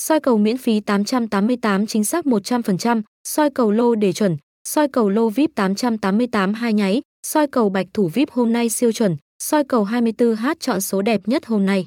soi cầu miễn phí 888 chính xác 100%, soi cầu lô để chuẩn, soi cầu lô VIP 888 hai nháy, soi cầu bạch thủ VIP hôm nay siêu chuẩn, soi cầu 24h chọn số đẹp nhất hôm nay.